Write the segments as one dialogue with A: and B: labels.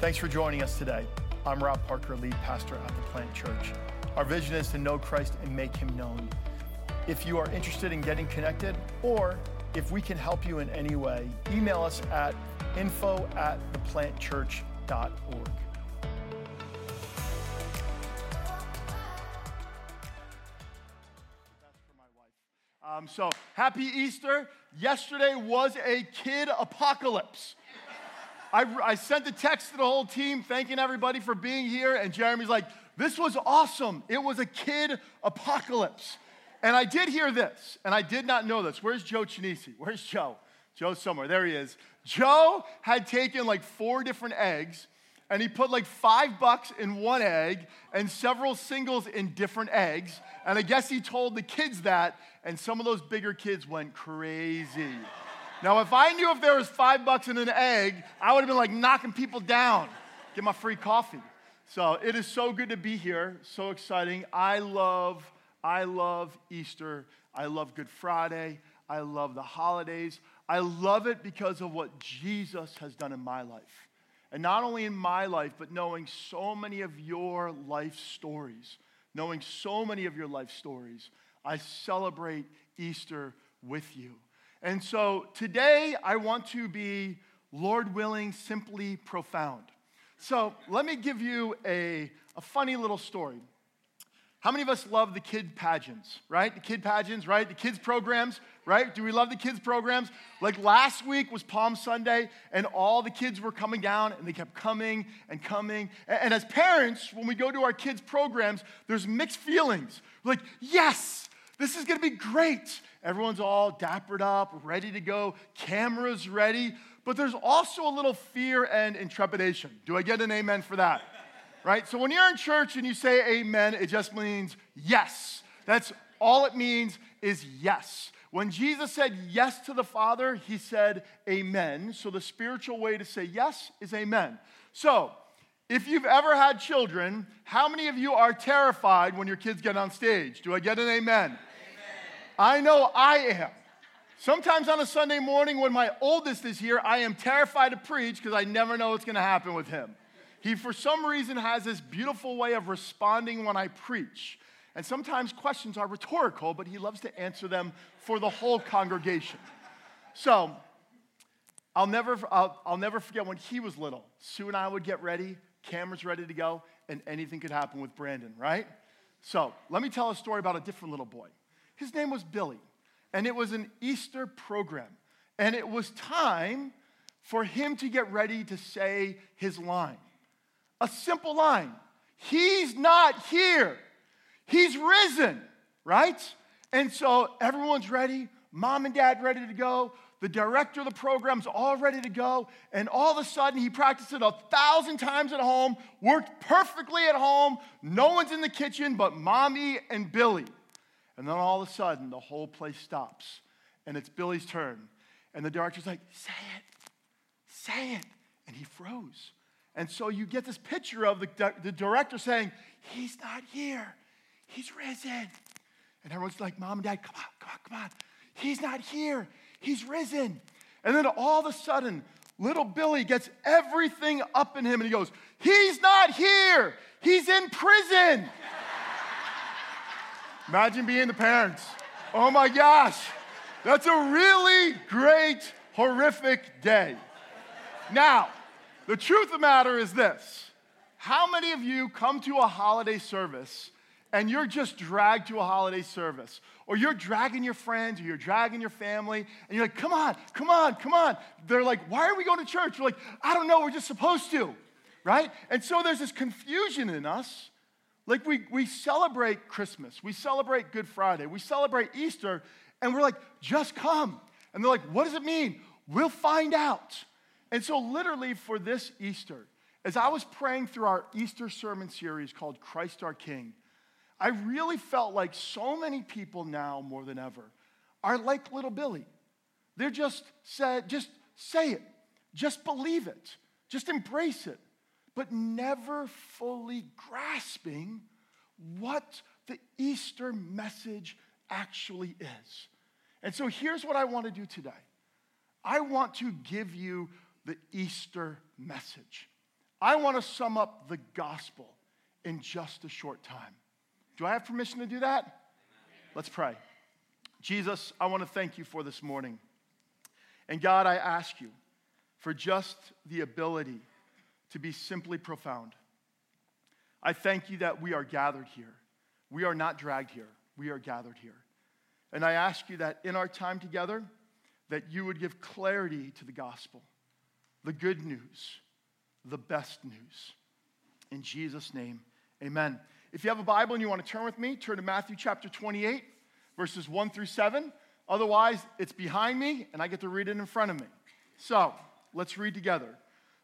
A: Thanks for joining us today. I'm Rob Parker, lead pastor at the Plant Church. Our vision is to know Christ and make him known. If you are interested in getting connected, or if we can help you in any way, email us at info at theplantchurch.org. Um, so, happy Easter. Yesterday was a kid apocalypse. I, I sent a text to the whole team thanking everybody for being here, and Jeremy's like, This was awesome. It was a kid apocalypse. And I did hear this, and I did not know this. Where's Joe Chinisi? Where's Joe? Joe's somewhere. There he is. Joe had taken like four different eggs, and he put like five bucks in one egg and several singles in different eggs. And I guess he told the kids that, and some of those bigger kids went crazy. Now, if I knew if there was five bucks in an egg, I would have been like knocking people down, get my free coffee. So it is so good to be here, so exciting. I love I love Easter. I love Good Friday. I love the holidays. I love it because of what Jesus has done in my life. And not only in my life, but knowing so many of your life stories, knowing so many of your life stories, I celebrate Easter with you. And so today I want to be, Lord willing, simply profound. So let me give you a, a funny little story. How many of us love the kid pageants, right? The kid pageants, right? The kids programs, right? Do we love the kids programs? Like last week was Palm Sunday, and all the kids were coming down, and they kept coming and coming. And as parents, when we go to our kids' programs, there's mixed feelings. We're like, yes, this is gonna be great. Everyone's all dappered up, ready to go, cameras ready. But there's also a little fear and intrepidation. Do I get an amen for that? right? So when you're in church and you say amen, it just means yes. That's all it means is yes. When Jesus said yes to the Father, he said amen. So the spiritual way to say yes is amen. So if you've ever had children, how many of you are terrified when your kids get on stage? Do I get an amen? I know I am. Sometimes on a Sunday morning when my oldest is here, I am terrified to preach because I never know what's going to happen with him. He, for some reason, has this beautiful way of responding when I preach. And sometimes questions are rhetorical, but he loves to answer them for the whole congregation. So, I'll never, I'll, I'll never forget when he was little. Sue and I would get ready, cameras ready to go, and anything could happen with Brandon, right? So, let me tell a story about a different little boy. His name was Billy, and it was an Easter program. And it was time for him to get ready to say his line. A simple line He's not here, He's risen, right? And so everyone's ready, mom and dad ready to go. The director of the program's all ready to go. And all of a sudden, he practiced it a thousand times at home, worked perfectly at home. No one's in the kitchen but mommy and Billy. And then all of a sudden, the whole place stops. And it's Billy's turn. And the director's like, say it, say it. And he froze. And so you get this picture of the, the director saying, He's not here, He's risen. And everyone's like, Mom and Dad, come on, come on, come on. He's not here, He's risen. And then all of a sudden, little Billy gets everything up in him and he goes, He's not here, He's in prison. Imagine being the parents. Oh my gosh, that's a really great, horrific day. Now, the truth of the matter is this How many of you come to a holiday service and you're just dragged to a holiday service? Or you're dragging your friends or you're dragging your family and you're like, come on, come on, come on. They're like, why are we going to church? We're like, I don't know, we're just supposed to, right? And so there's this confusion in us. Like we, we celebrate Christmas, we celebrate Good Friday, we celebrate Easter, and we're like, just come. And they're like, what does it mean? We'll find out. And so, literally, for this Easter, as I was praying through our Easter sermon series called Christ our King, I really felt like so many people now more than ever are like little Billy. They're just said, just say it, just believe it, just embrace it, but never fully grasping what the Easter message actually is. And so here's what I want to do today I want to give you the Easter message. I want to sum up the gospel in just a short time. Do I have permission to do that? Let's pray. Jesus, I want to thank you for this morning. And God, I ask you for just the ability to be simply profound. I thank you that we are gathered here. We are not dragged here. We are gathered here. And I ask you that in our time together, that you would give clarity to the gospel, the good news, the best news. In Jesus' name, amen. If you have a Bible and you want to turn with me, turn to Matthew chapter 28, verses 1 through 7. Otherwise, it's behind me and I get to read it in front of me. So let's read together.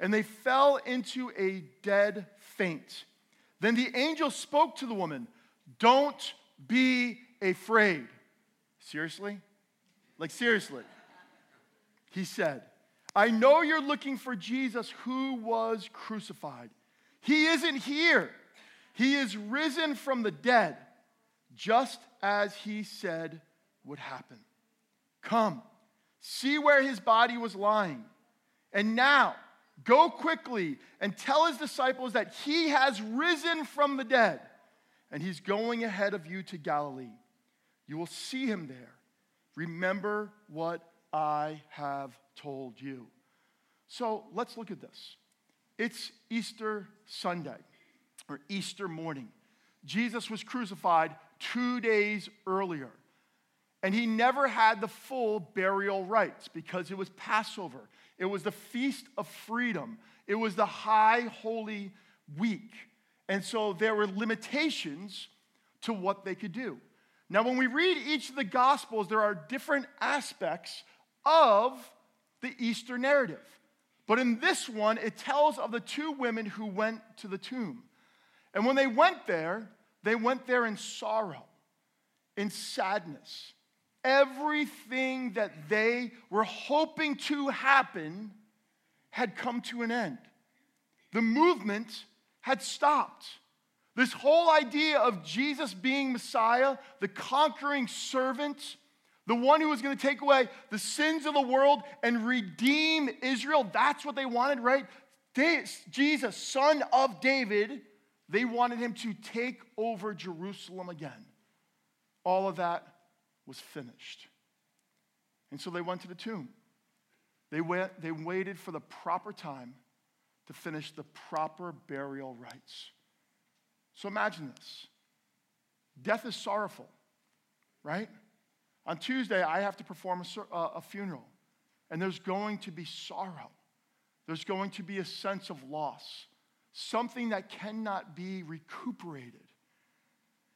A: and they fell into a dead faint. Then the angel spoke to the woman, Don't be afraid. Seriously? Like, seriously. He said, I know you're looking for Jesus who was crucified. He isn't here. He is risen from the dead, just as he said would happen. Come, see where his body was lying. And now, go quickly and tell his disciples that he has risen from the dead, and he's going ahead of you to Galilee. You will see him there. Remember what I have told you. So let's look at this. It's Easter Sunday or Easter morning. Jesus was crucified two days earlier. And he never had the full burial rites because it was Passover. It was the Feast of Freedom. It was the High Holy Week. And so there were limitations to what they could do. Now, when we read each of the Gospels, there are different aspects of the Easter narrative. But in this one, it tells of the two women who went to the tomb. And when they went there, they went there in sorrow, in sadness. Everything that they were hoping to happen had come to an end. The movement had stopped. This whole idea of Jesus being Messiah, the conquering servant, the one who was going to take away the sins of the world and redeem Israel, that's what they wanted, right? Jesus, son of David, they wanted him to take over Jerusalem again. All of that was finished. And so they went to the tomb. They, went, they waited for the proper time to finish the proper burial rites. So imagine this death is sorrowful, right? On Tuesday, I have to perform a, uh, a funeral, and there's going to be sorrow. There's going to be a sense of loss, something that cannot be recuperated.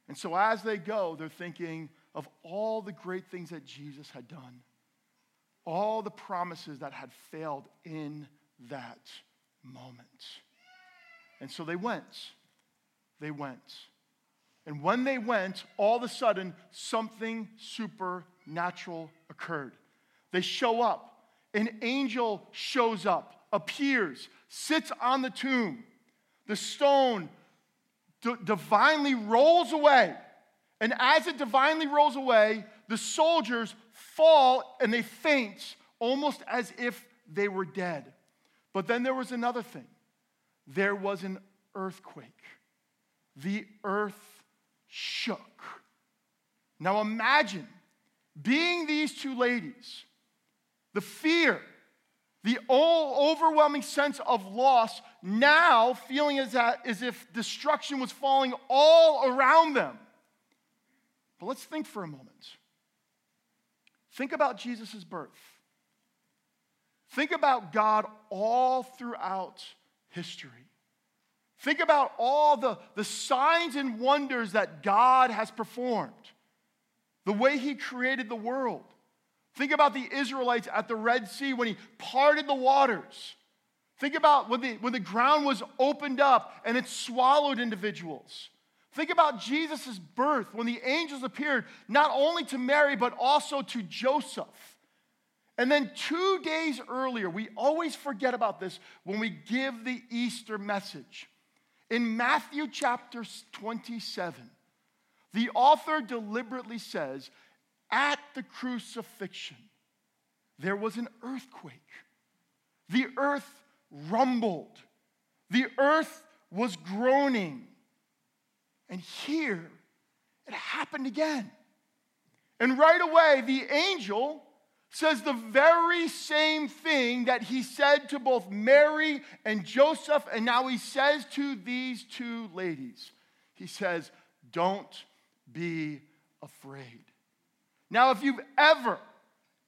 A: And so as they go, they're thinking of all the great things that Jesus had done, all the promises that had failed in that moment. And so they went they went. And when they went, all of a sudden, something supernatural occurred. They show up. An angel shows up, appears, sits on the tomb. The stone d- divinely rolls away. And as it divinely rolls away, the soldiers fall and they faint, almost as if they were dead. But then there was another thing there was an earthquake the earth shook. Now imagine being these two ladies, the fear, the overwhelming sense of loss, now feeling as, as if destruction was falling all around them. But let's think for a moment. Think about Jesus' birth. Think about God all throughout history. Think about all the, the signs and wonders that God has performed, the way He created the world. Think about the Israelites at the Red Sea when He parted the waters. Think about when the, when the ground was opened up and it swallowed individuals. Think about Jesus' birth when the angels appeared not only to Mary, but also to Joseph. And then two days earlier, we always forget about this when we give the Easter message. In Matthew chapter 27, the author deliberately says, At the crucifixion, there was an earthquake. The earth rumbled, the earth was groaning. And here, it happened again. And right away, the angel says the very same thing that he said to both Mary and Joseph, and now he says to these two ladies. He says, Don't be afraid. Now, if you've ever,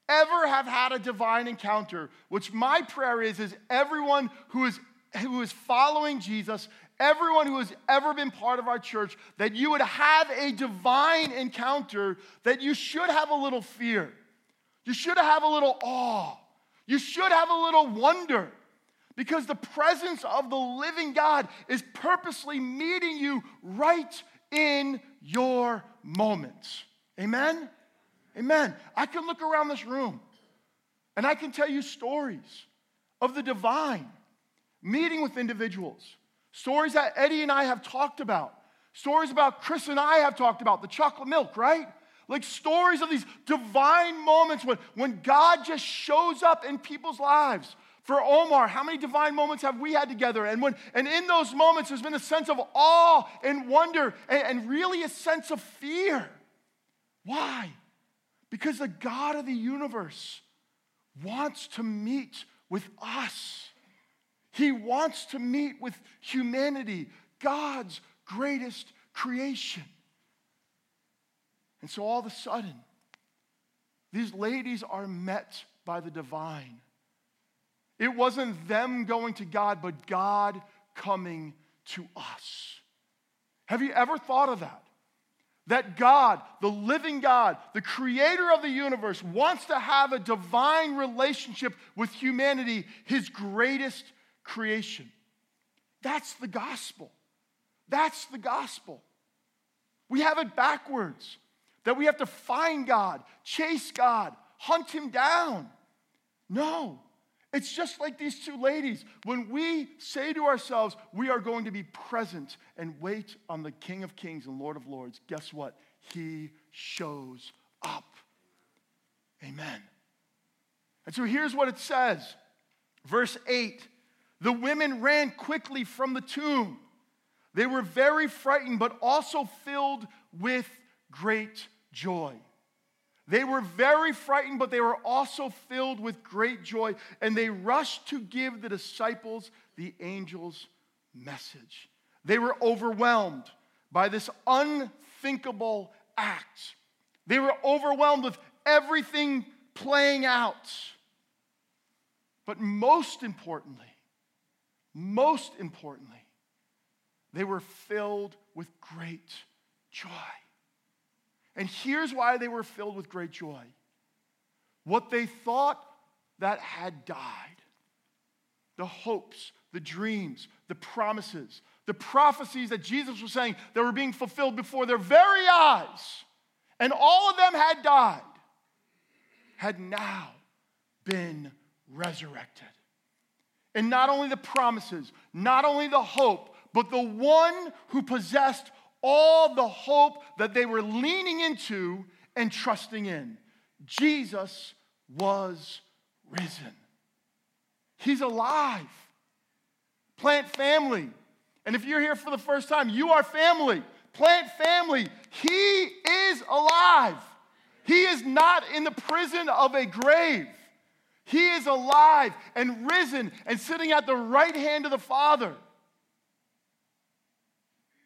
A: ever have had a divine encounter, which my prayer is, is everyone who is, who is following Jesus, everyone who has ever been part of our church, that you would have a divine encounter, that you should have a little fear you should have a little awe. You should have a little wonder because the presence of the living God is purposely meeting you right in your moments. Amen? Amen. I can look around this room and I can tell you stories of the divine meeting with individuals, stories that Eddie and I have talked about, stories about Chris and I have talked about, the chocolate milk, right? Like stories of these divine moments when, when God just shows up in people's lives. For Omar, how many divine moments have we had together? And, when, and in those moments, there's been a sense of awe and wonder and, and really a sense of fear. Why? Because the God of the universe wants to meet with us. He wants to meet with humanity, God's greatest creation. And so all of a sudden, these ladies are met by the divine. It wasn't them going to God, but God coming to us. Have you ever thought of that? That God, the living God, the creator of the universe, wants to have a divine relationship with humanity, his greatest creation. That's the gospel. That's the gospel. We have it backwards that we have to find God, chase God, hunt him down. No. It's just like these two ladies. When we say to ourselves, we are going to be present and wait on the King of Kings and Lord of Lords, guess what? He shows up. Amen. And so here's what it says verse 8 The women ran quickly from the tomb. They were very frightened, but also filled with great joy. They were very frightened, but they were also filled with great joy, and they rushed to give the disciples the angel's message. They were overwhelmed by this unthinkable act. They were overwhelmed with everything playing out. But most importantly, most importantly, they were filled with great joy. And here's why they were filled with great joy what they thought that had died the hopes, the dreams, the promises, the prophecies that Jesus was saying that were being fulfilled before their very eyes, and all of them had died, had now been resurrected. And not only the promises, not only the hope, but the one who possessed all the hope that they were leaning into and trusting in. Jesus was risen. He's alive. Plant family. And if you're here for the first time, you are family. Plant family. He is alive. He is not in the prison of a grave. He is alive and risen and sitting at the right hand of the Father.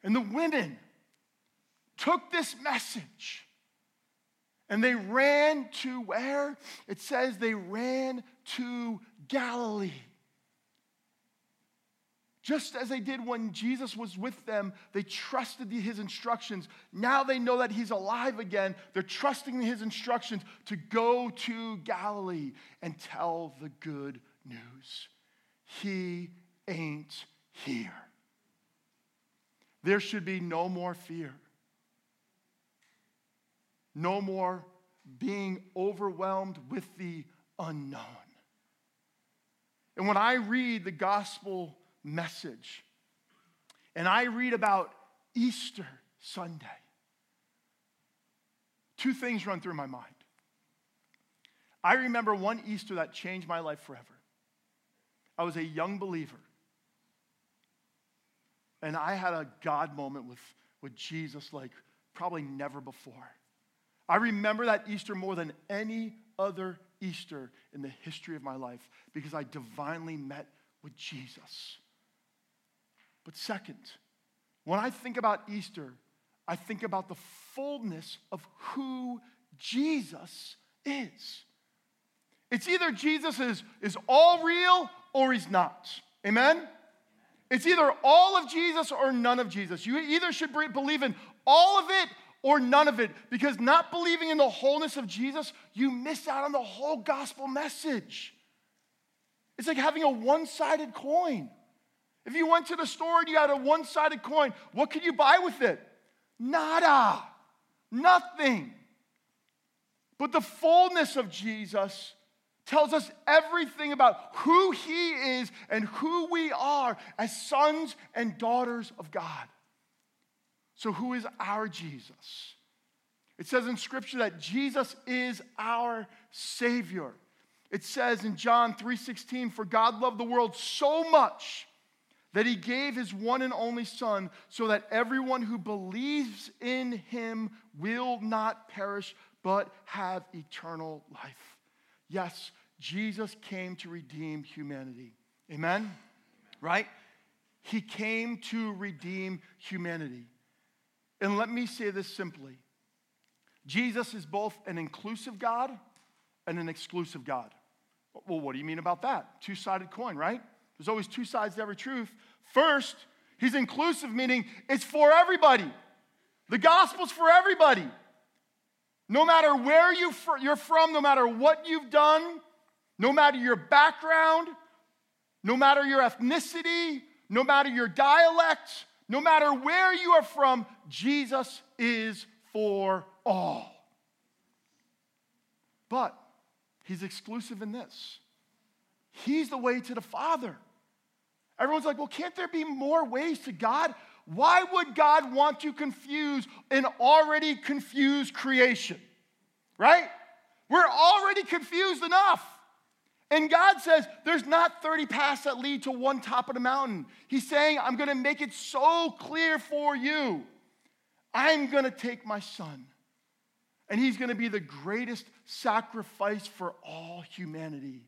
A: And the women took this message and they ran to where? It says they ran to Galilee. Just as they did when Jesus was with them, they trusted his instructions. Now they know that he's alive again. They're trusting his instructions to go to Galilee and tell the good news. he ain't here. There should be no more fear, no more being overwhelmed with the unknown. And when I read the gospel message and I read about Easter Sunday, two things run through my mind. I remember one Easter that changed my life forever. I was a young believer. And I had a God moment with, with Jesus like probably never before. I remember that Easter more than any other Easter in the history of my life because I divinely met with Jesus. But second, when I think about Easter, I think about the fullness of who Jesus is. It's either Jesus is, is all real or he's not. Amen? It's either all of Jesus or none of Jesus. You either should believe in all of it or none of it because not believing in the wholeness of Jesus, you miss out on the whole gospel message. It's like having a one sided coin. If you went to the store and you had a one sided coin, what could you buy with it? Nada, nothing. But the fullness of Jesus tells us everything about who he is and who we are as sons and daughters of God. So, who is our Jesus? It says in Scripture that Jesus is our Savior. It says in John 3:16, "For God loved the world so much that he gave his one and only Son, so that everyone who believes in him will not perish, but have eternal life." Yes, Jesus came to redeem humanity. Amen? Right? He came to redeem humanity. And let me say this simply Jesus is both an inclusive God and an exclusive God. Well, what do you mean about that? Two sided coin, right? There's always two sides to every truth. First, he's inclusive, meaning it's for everybody. The gospel's for everybody. No matter where you you're from, no matter what you've done, no matter your background, no matter your ethnicity, no matter your dialect, no matter where you are from, Jesus is for all. But he's exclusive in this He's the way to the Father. Everyone's like, well, can't there be more ways to God? Why would God want to confuse an already confused creation? Right? We're already confused enough. And God says there's not 30 paths that lead to one top of the mountain. He's saying, I'm going to make it so clear for you. I'm going to take my son, and he's going to be the greatest sacrifice for all humanity.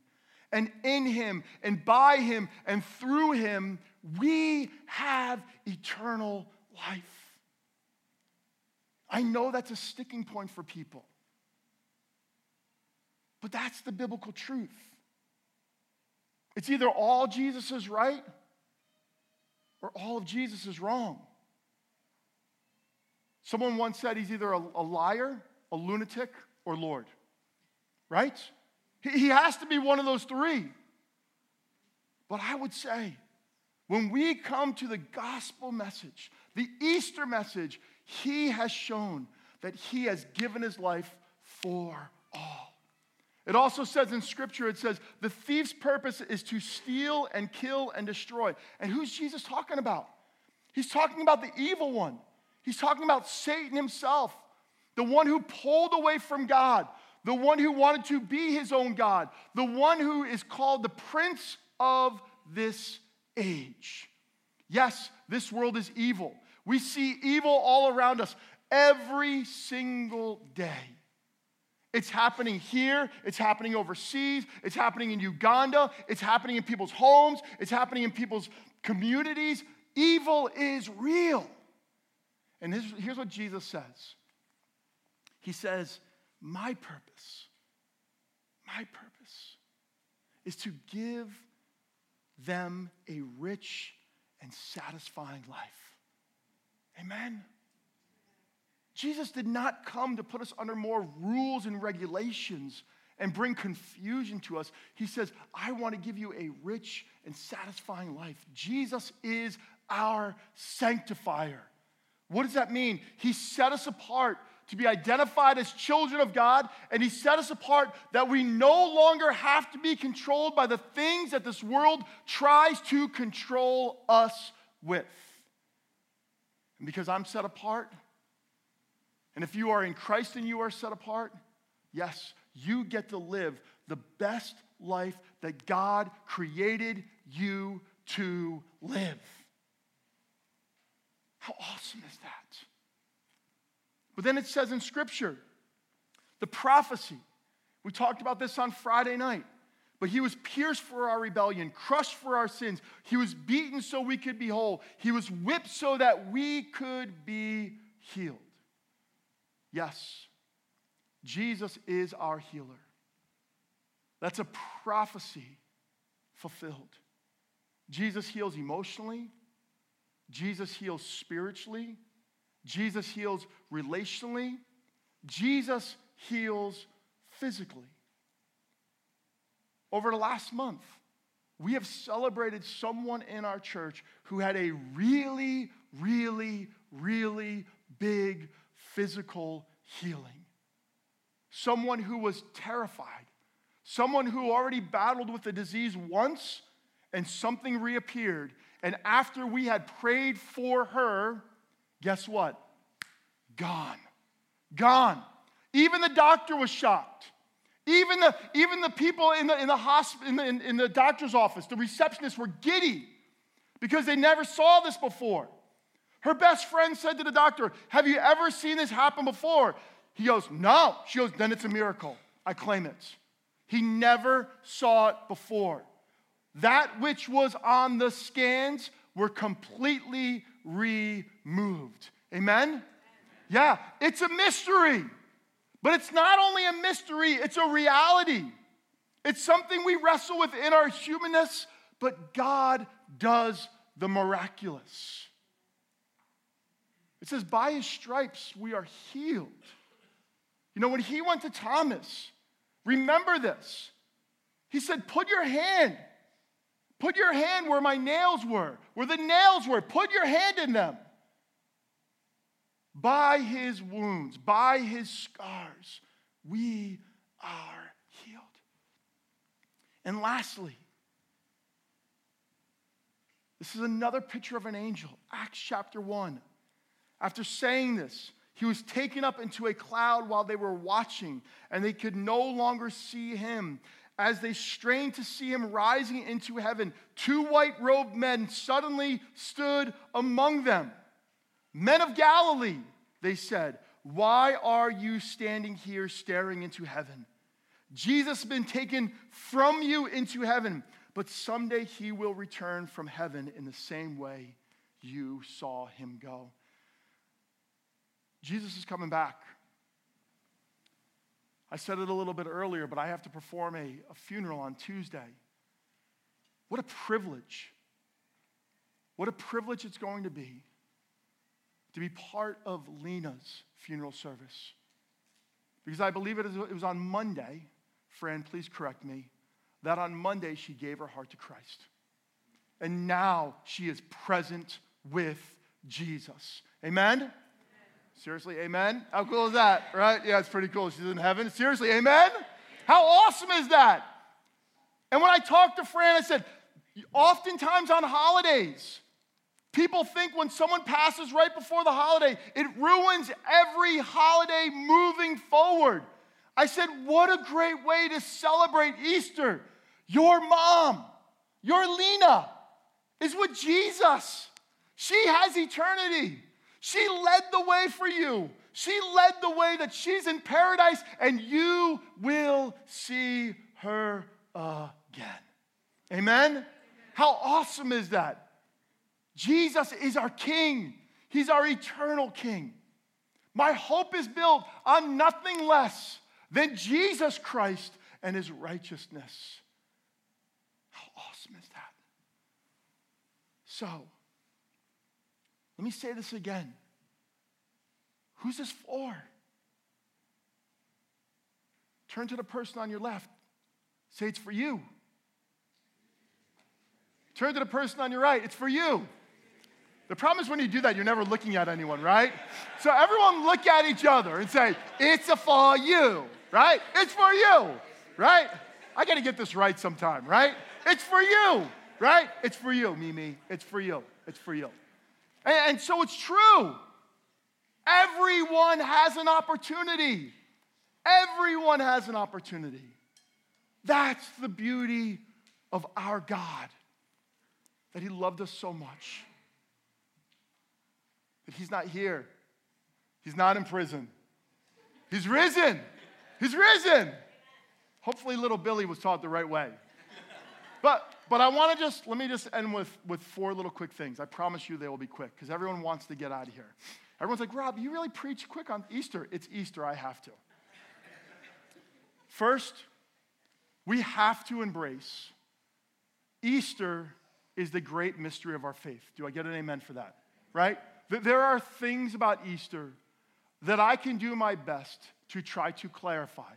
A: And in him, and by him, and through him, we have eternal life. I know that's a sticking point for people, but that's the biblical truth. It's either all Jesus is right or all of Jesus is wrong. Someone once said he's either a, a liar, a lunatic, or Lord. Right? He, has to be one of those three. But I would say, when we come to the gospel message, the Easter message, he has shown that he has given his life for all. It also says in scripture, it says, the thief's purpose is to steal and kill and destroy. And who's Jesus talking about? He's talking about the evil one. He's talking about Satan himself, the one who pulled away from God, the one who wanted to be his own God, the one who is called the prince of this age. Yes, this world is evil. We see evil all around us every single day. It's happening here, it's happening overseas, it's happening in Uganda, it's happening in people's homes, it's happening in people's communities. Evil is real. And this, here's what Jesus says He says, My purpose, my purpose is to give them a rich and satisfying life. Amen. Jesus did not come to put us under more rules and regulations and bring confusion to us. He says, I want to give you a rich and satisfying life. Jesus is our sanctifier. What does that mean? He set us apart to be identified as children of God, and He set us apart that we no longer have to be controlled by the things that this world tries to control us with. And because I'm set apart, and if you are in Christ and you are set apart, yes, you get to live the best life that God created you to live. How awesome is that? But then it says in Scripture, the prophecy, we talked about this on Friday night. But he was pierced for our rebellion, crushed for our sins. He was beaten so we could be whole. He was whipped so that we could be healed. Yes, Jesus is our healer. That's a prophecy fulfilled. Jesus heals emotionally, Jesus heals spiritually, Jesus heals relationally, Jesus heals physically. Over the last month, we have celebrated someone in our church who had a really, really, really big physical healing. Someone who was terrified, someone who already battled with the disease once and something reappeared. And after we had prayed for her, guess what? Gone. Gone. Even the doctor was shocked. Even the, even the people in the, in, the hosp- in, the, in, in the doctor's office, the receptionists were giddy because they never saw this before. Her best friend said to the doctor, Have you ever seen this happen before? He goes, No. She goes, Then it's a miracle. I claim it. He never saw it before. That which was on the scans were completely removed. Amen? Yeah, it's a mystery. But it's not only a mystery, it's a reality. It's something we wrestle with in our humanness, but God does the miraculous. It says, By his stripes we are healed. You know, when he went to Thomas, remember this. He said, Put your hand, put your hand where my nails were, where the nails were, put your hand in them. By his wounds, by his scars, we are healed. And lastly, this is another picture of an angel, Acts chapter 1. After saying this, he was taken up into a cloud while they were watching, and they could no longer see him. As they strained to see him rising into heaven, two white robed men suddenly stood among them. Men of Galilee, they said, why are you standing here staring into heaven? Jesus has been taken from you into heaven, but someday he will return from heaven in the same way you saw him go. Jesus is coming back. I said it a little bit earlier, but I have to perform a, a funeral on Tuesday. What a privilege. What a privilege it's going to be to be part of Lena's funeral service. Because I believe it was on Monday, friend, please correct me, that on Monday she gave her heart to Christ. And now she is present with Jesus. Amen? Seriously, amen? How cool is that, right? Yeah, it's pretty cool. She's in heaven. Seriously, amen? How awesome is that? And when I talked to Fran, I said, oftentimes on holidays, people think when someone passes right before the holiday, it ruins every holiday moving forward. I said, what a great way to celebrate Easter. Your mom, your Lena, is with Jesus. She has eternity. She led the way for you. She led the way that she's in paradise, and you will see her again. Amen? How awesome is that? Jesus is our King, He's our eternal King. My hope is built on nothing less than Jesus Christ and His righteousness. How awesome is that? So, let me say this again. Who's this for? Turn to the person on your left. Say, It's for you. Turn to the person on your right. It's for you. The problem is when you do that, you're never looking at anyone, right? So everyone look at each other and say, It's a for you, right? It's for you, right? I got to get this right sometime, right? It's for you, right? It's for you, Mimi. It's for you. It's for you. And, and so it's true. Everyone has an opportunity. Everyone has an opportunity. That's the beauty of our God, that He loved us so much. He's not here, He's not in prison. He's risen. He's risen. Hopefully, little Billy was taught the right way. But, but I want to just, let me just end with, with four little quick things. I promise you they will be quick because everyone wants to get out of here. Everyone's like, Rob, you really preach quick on Easter. It's Easter, I have to. First, we have to embrace Easter is the great mystery of our faith. Do I get an amen for that? Right? There are things about Easter that I can do my best to try to clarify.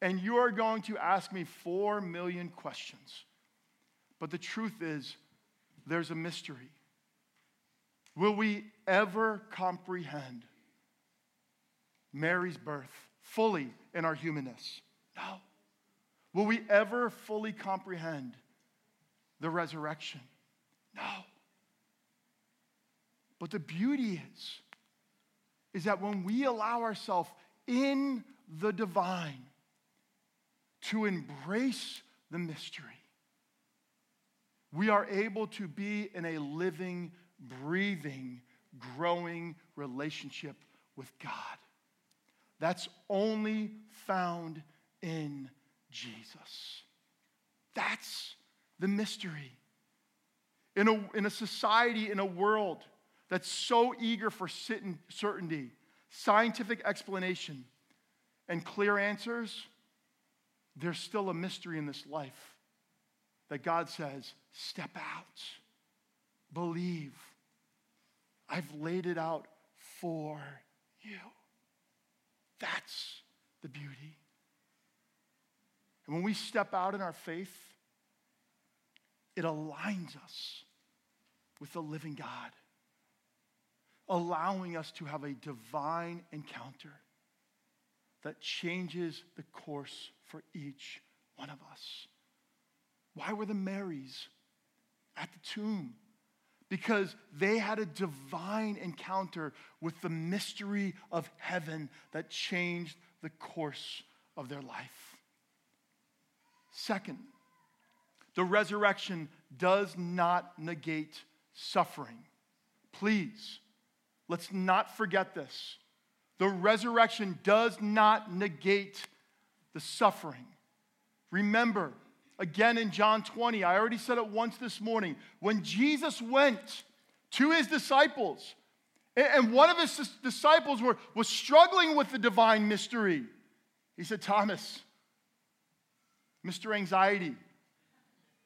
A: And you are going to ask me four million questions. But the truth is, there's a mystery. Will we ever comprehend Mary's birth fully in our humanness? No. Will we ever fully comprehend the resurrection? No. But the beauty is, is that when we allow ourselves in the divine to embrace the mystery, we are able to be in a living, breathing, growing relationship with God. That's only found in Jesus. That's the mystery. In a, in a society, in a world that's so eager for certainty, scientific explanation, and clear answers, there's still a mystery in this life that God says, step out, believe. I've laid it out for you. That's the beauty. And when we step out in our faith, it aligns us with the living God, allowing us to have a divine encounter that changes the course for each one of us. Why were the Marys at the tomb? Because they had a divine encounter with the mystery of heaven that changed the course of their life. Second, the resurrection does not negate suffering. Please, let's not forget this. The resurrection does not negate the suffering. Remember, again in John 20, I already said it once this morning, when Jesus went to his disciples, and one of his disciples were, was struggling with the divine mystery, he said, Thomas, Mr. Anxiety,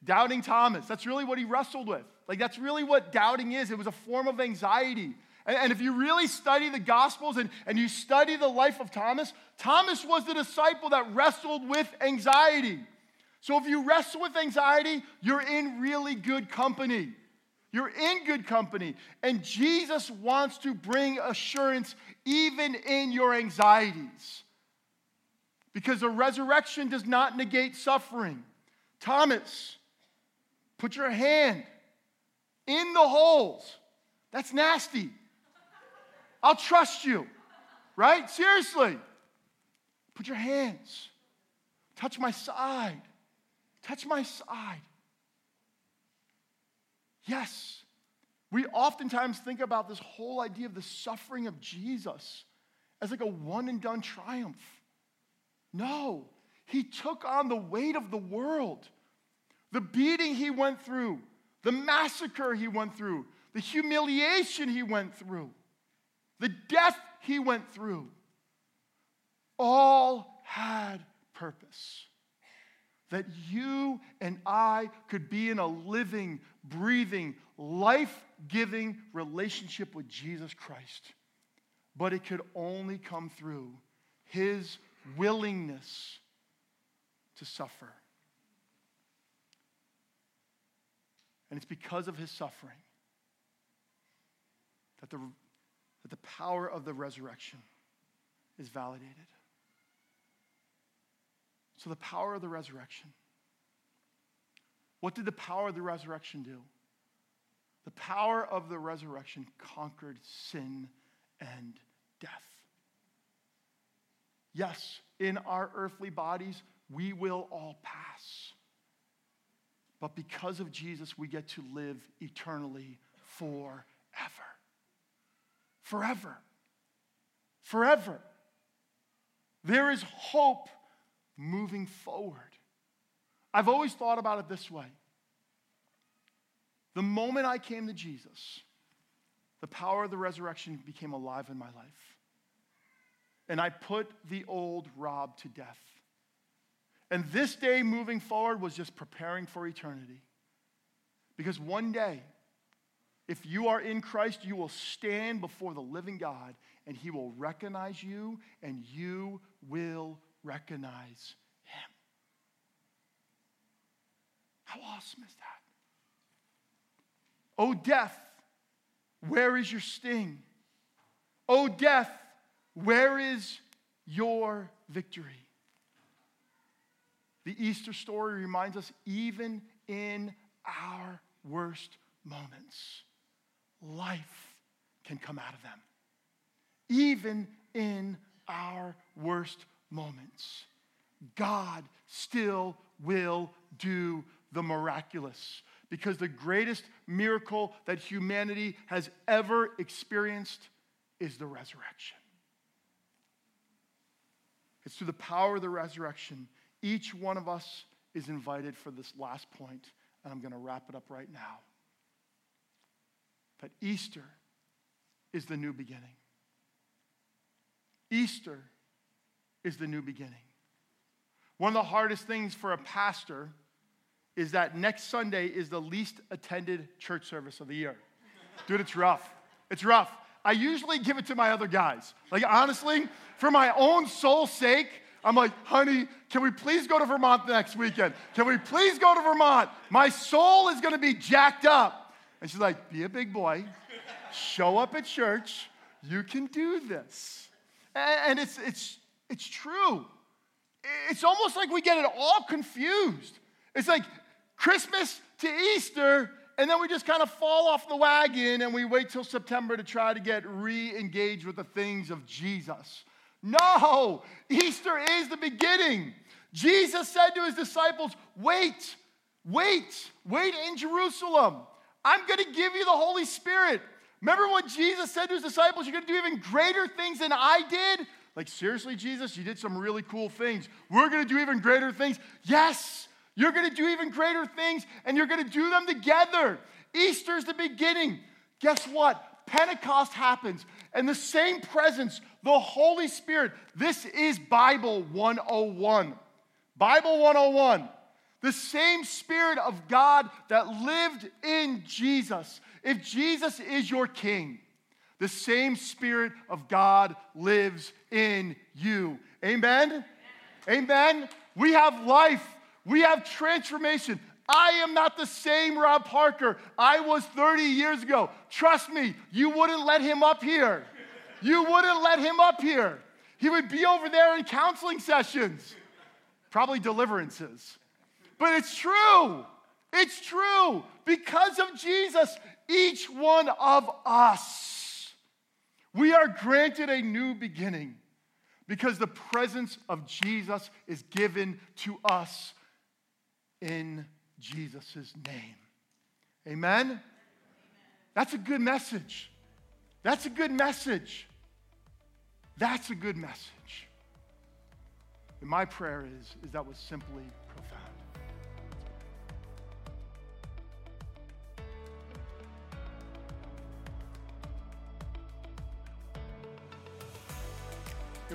A: doubting Thomas. That's really what he wrestled with. Like, that's really what doubting is. It was a form of anxiety. And, if you really study the Gospels and, and you study the life of Thomas, Thomas was the disciple that wrestled with anxiety. So if you wrestle with anxiety, you're in really good company. You're in good company. And Jesus wants to bring assurance even in your anxieties because the resurrection does not negate suffering. Thomas, put your hand in the holes. That's nasty. I'll trust you, right? Seriously. Put your hands. Touch my side. Touch my side. Yes, we oftentimes think about this whole idea of the suffering of Jesus as like a one and done triumph. No, he took on the weight of the world. The beating he went through, the massacre he went through, the humiliation he went through, the death he went through, all had purpose. That you and I could be in a living, breathing, life giving relationship with Jesus Christ. But it could only come through his willingness to suffer. And it's because of his suffering that the, the power of the resurrection is validated. So, the power of the resurrection. What did the power of the resurrection do? The power of the resurrection conquered sin and death. Yes, in our earthly bodies, we will all pass. But because of Jesus, we get to live eternally forever. Forever. Forever. There is hope moving forward. I've always thought about it this way. The moment I came to Jesus, the power of the resurrection became alive in my life. And I put the old Rob to death. And this day moving forward was just preparing for eternity. Because one day, if you are in Christ, you will stand before the living God and he will recognize you and you will recognize him. How awesome is that? Oh, death, where is your sting? Oh, death, where is your victory? The Easter story reminds us even in our worst moments, life can come out of them. Even in our worst moments, God still will do the miraculous because the greatest miracle that humanity has ever experienced is the resurrection. It's through the power of the resurrection each one of us is invited for this last point, and I'm going to wrap it up right now. That Easter is the new beginning. Easter is the new beginning. One of the hardest things for a pastor is that next Sunday is the least attended church service of the year. Dude, it's rough. It's rough. I usually give it to my other guys. Like, honestly, for my own soul's sake, I'm like, honey, can we please go to Vermont next weekend? Can we please go to Vermont? My soul is to be jacked up. And she's like, be a big boy, show up at church. You can do this. And it's, it's, it's true. It's almost like we get it all confused. It's like Christmas to Easter, and then we just kind of fall off the wagon and we wait till September to try to get re engaged with the things of Jesus. No, Easter is the beginning. Jesus said to his disciples, Wait, wait, wait in Jerusalem. I'm going to give you the Holy Spirit. Remember what Jesus said to his disciples? You're going to do even greater things than I did? Like, seriously, Jesus, you did some really cool things. We're going to do even greater things. Yes, you're going to do even greater things, and you're going to do them together. Easter's the beginning. Guess what? Pentecost happens, and the same presence, the Holy Spirit. This is Bible 101. Bible 101. The same Spirit of God that lived in Jesus. If Jesus is your King, the same Spirit of God lives in you. Amen? Amen. Amen. We have life, we have transformation. I am not the same Rob Parker I was 30 years ago. Trust me, you wouldn't let him up here. You wouldn't let him up here. He would be over there in counseling sessions, probably deliverances. But it's true. It's true. Because of Jesus, each one of us, we are granted a new beginning because the presence of Jesus is given to us in Jesus' name. Amen? That's a good message. That's a good message. That's a good message. And my prayer is, is that was simply